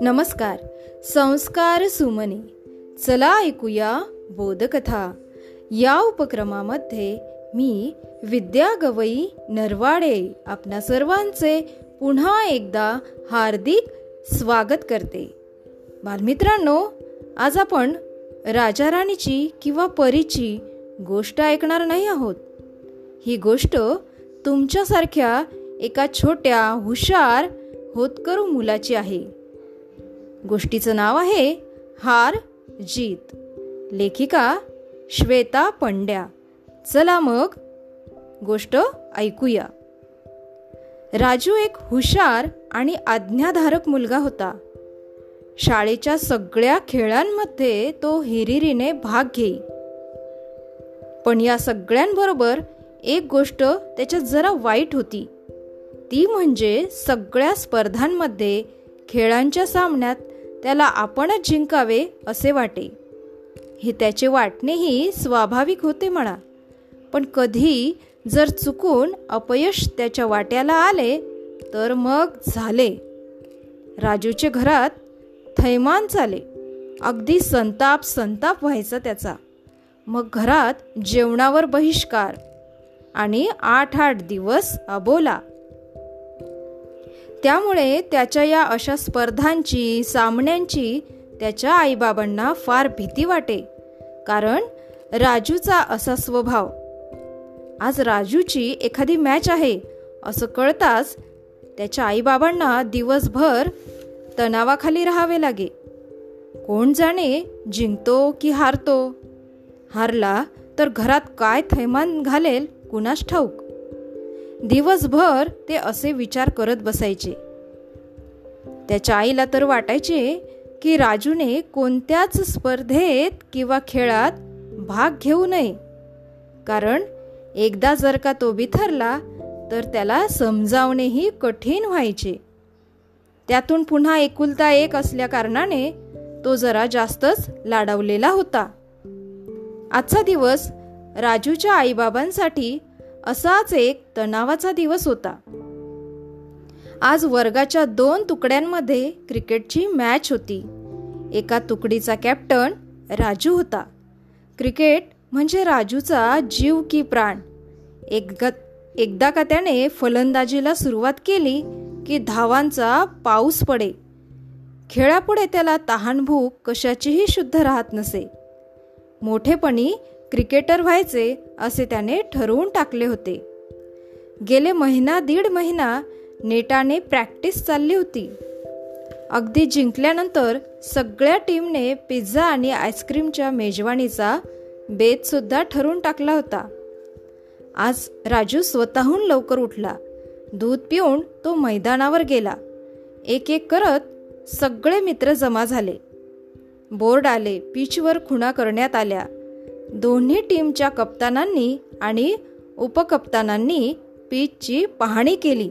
नमस्कार संस्कार सुमने. चला ऐकूया बोधकथा. या उपक्रमामध्ये मी विद्या गवई नरवाडे आपणा सर्वांचे पुन्हा एकदा हार्दिक स्वागत करते. बालमित्रांनो आज आपण राजाराणीची किंवा परीची गोष्ट ऐकणार नाही आहोत. ही गोष्ट तुमच्यासारख्या एका छोट्या हुशार होतकरू मुलाची आहे. गोष्टीचं नाव आहे हार जीत. लेखिका श्वेता पंड्या. चला मग गोष्ट ऐकूया. राजू एक हुशार आणि आज्ञाधारक मुलगा होता. शाळेच्या सगळ्या खेळांमध्ये तो हिरिरीने भाग घेई. पण या सगळ्यांबरोबर एक गोष्ट त्याच्यात जरा वाईट होती. ती म्हणजे सगळ्या स्पर्धांमध्ये खेळांच्या सामन्यात त्याला आपणच जिंकावे असे वाटे. हे त्याचे वाटणेही स्वाभाविक होते म्हणा. पण कधी जर चुकून अपयश त्याच्या वाट्याला आले तर मग झाले. राजूच्या घरात थैमान चाले. अगदी संताप संताप व्हायचा त्याचा. मग घरात जेवणावर बहिष्कार. आणि आठ आठ दिवस अबोला. त्यामुळे त्याच्या या अशा स्पर्धांची सामन्यांची त्याच्या आईबाबांना फार भीती वाटे. कारण राजूचा असा स्वभाव आज राजूची एखादी मॅच आहे असं कळताच त्याच्या आईबाबांना दिवसभर तणावाखाली राहावे लागे. कोण जाणे जिंकतो की हारतो? हारला तर घरात काय थैमान घालेल? कुणास ठाऊक? दिवसभर ते असे विचार करत बसायचे. त्याच्या आईला तर वाटायचे की राजूने कोणत्याच स्पर्धेत किंवा खेळात भाग घेऊ नये. कारण एकदा जर का तो बिथरला तर त्याला समजावणेही कठीण व्हायचे. त्यातून पुन्हा एकुलता एक असल्या कारणाने तो जरा जास्तच लाडवलेला होता. आजचा दिवस राजूच्या आईबाबांसाठी असाच एक तणावाचा दिवस होता. आज वर्गाच्या दोन तुकड्यांमध्ये क्रिकेटची मॅच होती. एका तुकडीचा कॅप्टन राजू होता. क्रिकेट म्हणजे राजूचा जीव की प्राण. एकदा एकदा का त्याने फलंदाजीला सुरुवात केली की धावांचा पाऊस पडे. खेळापुढे त्याला तहानभूक कशाचीही शुद्ध राहत नसे. मोठेपणी क्रिकेटर व्हायचे असे त्याने ठरवून टाकले होते. गेले महिना दीड महिना नेटाने प्रॅक्टिस चालली होती. अगदी जिंकल्यानंतर सगळ्या टीमने पिझ्झा आणि आईस्क्रीमच्या मेजवानीचा बेतसुद्धा ठरवून टाकला होता. आज राजू स्वतःहून लवकर उठला. दूध पिऊन तो मैदानावर गेला. एक एक करत सगळे मित्र जमा झाले. बोर्ड आले पिचवर खुणा करण्यात आल्या. दोन्ही टीमच्या कप्तानांनी आणि उपकप्तानांनी पिचची पाहणी केली.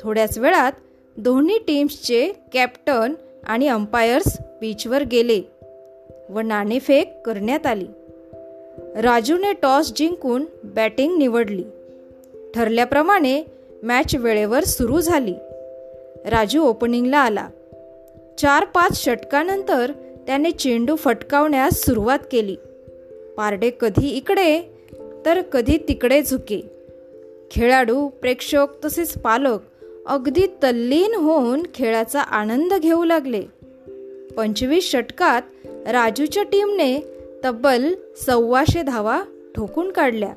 थोड्याच वेळात दोन्ही टीम्सचे कॅप्टन आणि अंपायर्स पिचवर गेले व नाणेफेक करण्यात आली. राजूने टॉस जिंकून बॅटिंग निवडली. ठरल्याप्रमाणे मॅच वेळेवर सुरू झाली. राजू ओपनिंगला आला. चार पाच षटकानंतर त्याने चेंडू फटकावण्यास सुरुवात केली. पारडे कधी इकडे तर कधी तिकडे झुके. खेळाडू प्रेक्षक तसेच पालक अगदी तल्लीन होऊन खेळाचा आनंद घेऊ लागले. पंचवीस षटकात राजूच्या टीमने तब्बल सव्वाशे धावा ठोकून काढल्या.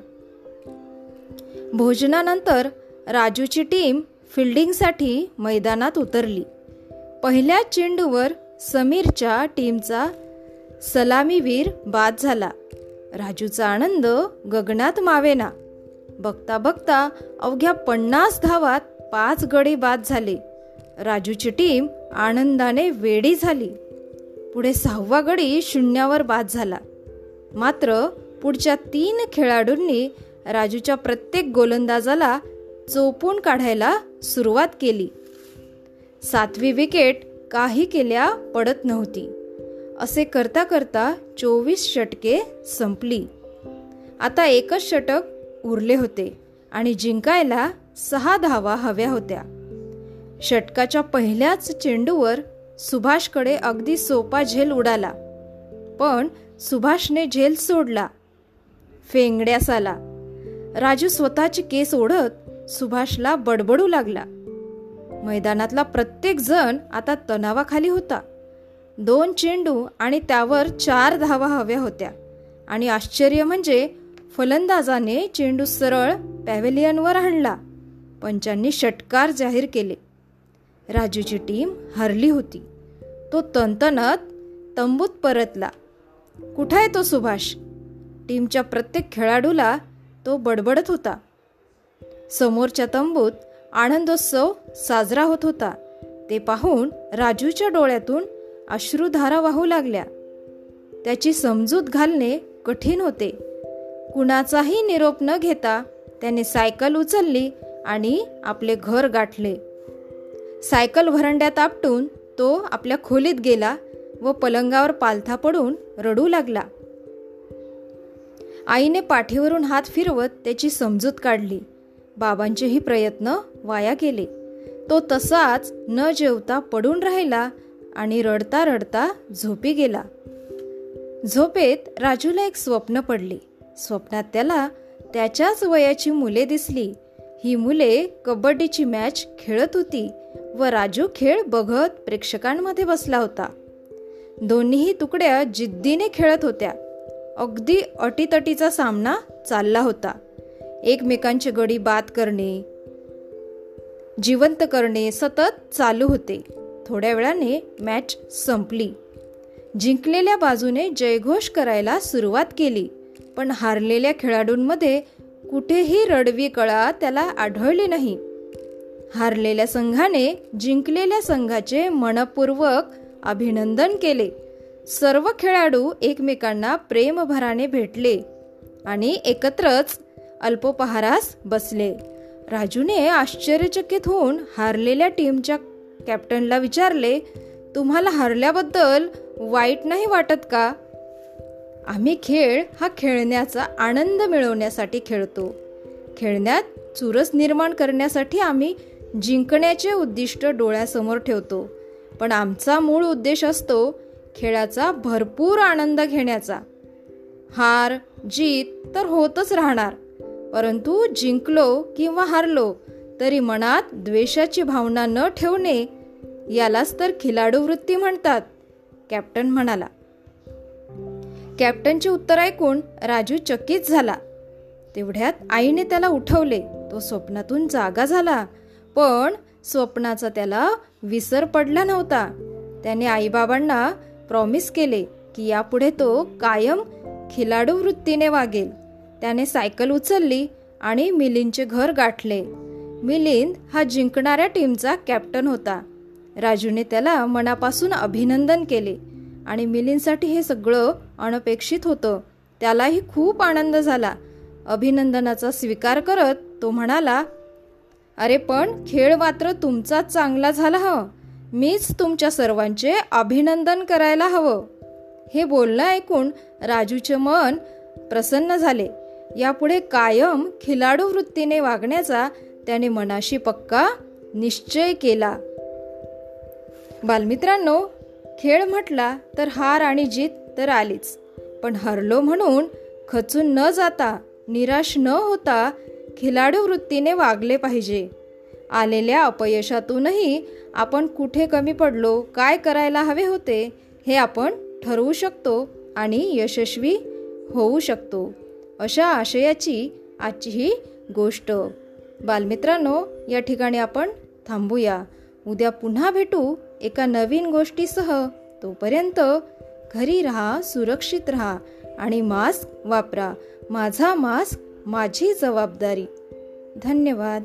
भोजनानंतर राजूची टीम फिल्डिंगसाठी मैदानात उतरली. पहिल्या चेंडूवर समीरच्या टीमचा सलामीवीर बाद झाला. राजूचा आनंद गगनात मावेना. बघता बघता अवघ्या पन्नास धावात पाच गडी बाद झाले. राजूची टीम आनंदाने वेडी झाली. पुढे सहावा गडी शून्यावर बाद झाला. मात्र पुढच्या तीन खेळाडूंनी राजूच्या प्रत्येक गोलंदाजाला चोपून काढायला सुरुवात केली. सातवी विकेट काही केल्या पडत नव्हती. असे करता करता चोवीस षटके संपली. आता एकच षटक उरले होते आणि जिंकायला सहा धावा हव्या होत्या. षटकाच्या पहिल्याच चेंडूवर सुभाषकडे अगदी सोपा झेल उडाला पण सुभाषने झेल सोडला. फेंगड्यास आला राजू स्वतःचे केस ओढत सुभाषला बडबडू लागला. मैदानातला प्रत्येक जण आता तणावाखाली होता. दोन चेंडू आणि त्यावर चार धावा हव्या होत्या. आणि आश्चर्य म्हणजे फलंदाजाने चेंडू सरळ पॅव्हेलियनवर आणला. पंचांनी षटकार जाहीर केले. राजूची टीम हरली होती. तो तनतनत तंबूत परतला. कुठं आहे तो सुभाष? टीमच्या प्रत्येक खेळाडूला तो बडबडत होता. समोरच्या तंबूत आनंदोत्सव साजरा होत होता. ते पाहून राजूच्या डोळ्यातून अश्रुधारा वाहू लागल्या. त्याची समजूत घालणे कठीण होते. कुणाचाही निरोप न घेता त्याने सायकल उचलली आणि आपले घर गाठले. सायकल व्हरंड्यात आपटून तो आपल्या खोलीत गेला व पलंगावर पालथा पडून रडू लागला. आईने पाठीवरून हात फिरवत त्याची समजूत काढली. बाबांचेही प्रयत्न वाया गेले. तो तसाच न जेवता पडून राहिला आणि रडता रडता झोपी गेला. झोपेत राजूला एक स्वप्न पडले. स्वप्नात त्याला त्याच्याच वयाची मुले दिसली. ही मुले कबड्डीची मॅच खेळत होती व राजू खेळ बघत प्रेक्षकांमध्ये बसला होता. दोन्हीही तुकड्या जिद्दीने खेळत होत्या. अगदी अटीतटीचा सामना चालला होता. एकमेकांचे गडी बाद करणे जिवंत करणे सतत चालू होते. थोड्या वेळाने मॅच संपली. जिंकलेल्या बाजूने जयघोष करायला सुरुवात केली पण हारलेल्या खेळाडूंमध्ये कुठेही रडवी कळा त्याला आढळली नाही. हारलेल्या संघाने जिंकलेल्या संघाचे मनपूर्वक अभिनंदन केले. सर्व खेळाडू एकमेकांना प्रेमभराने भेटले आणि एकत्रच अल्पोपहारास बसले. राजूने आश्चर्यचकित होऊन हारलेल्या टीमच्या कॅप्टनला विचारले तुम्हाला हरल्याबद्दल वाईट नाही वाटत का? आम्ही खेळ हा खेळण्याचा आनंद मिळवण्यासाठी खेळतो. खेळण्यात चुरस निर्माण करण्यासाठी आम्ही जिंकण्याचे उद्दिष्ट डोळ्यासमोर ठेवतो. पण आमचा मूळ उद्देश असतो खेळाचा भरपूर आनंद घेण्याचा. हार जीत तर होतच राहणार. परंतु जिंकलो किंवा हारलो तरी मनात द्वेषाची भावना न ठेवणे यालाच तर खिलाडू वृत्ती म्हणतात कॅप्टन म्हणाला. कॅप्टनचे उत्तर ऐकून राजू चकित झाला. तेवढ्यात आईने त्याला उठवले. तो स्वप्नातून जागा झाला पण स्वप्नाचा त्याला विसर पडला नव्हता. त्याने आईबाबांना प्रॉमिस केले की यापुढे तो कायम खिलाडू वृत्तीने वागेल. त्याने सायकल उचलली आणि मिलिंदचे घर गाठले. मिलिंद हा जिंकणाऱ्या टीमचा कॅप्टन होता. राजूने त्याला मनापासून अभिनंदन केले आणि मिलिंदसाठी हे सगळं अनपेक्षित होतं. त्यालाही खूप आनंद झाला. अभिनंदनाचा स्वीकार करत तो म्हणाला अरे पण खेळ मात्र तुमचाच चांगला झाला हवं मीच तुमच्या सर्वांचे अभिनंदन करायला हवं. हे बोलणं ऐकून राजूचे मन प्रसन्न झाले. यापुढे कायम खिलाडू वृत्तीने वागण्याचा त्याने मनाशी पक्का निश्चय केला. बालमित्रांनो खेळ म्हटला तर हार आणि जीत तर आलीच. पण हरलो म्हणून खचून न जाता निराश न होता खिलाडू वृत्तीने वागले पाहिजे. आलेल्या अपयशातूनही आपण कुठे कमी पडलो काय करायला हवे होते हे आपण ठरवू शकतो आणि यशस्वी होऊ शकतो अशा आशयाची आजची ही गोष्ट. बालमित्रांनो या ठिकाणी आपण थांबूया. उद्या पुन्हा भेटू एका नवीन गोष्टीसह. तोपर्यंत घरी राहा सुरक्षित राहा आणि मास्क वापरा. माझा मास्क माझी जबाबदारी. धन्यवाद.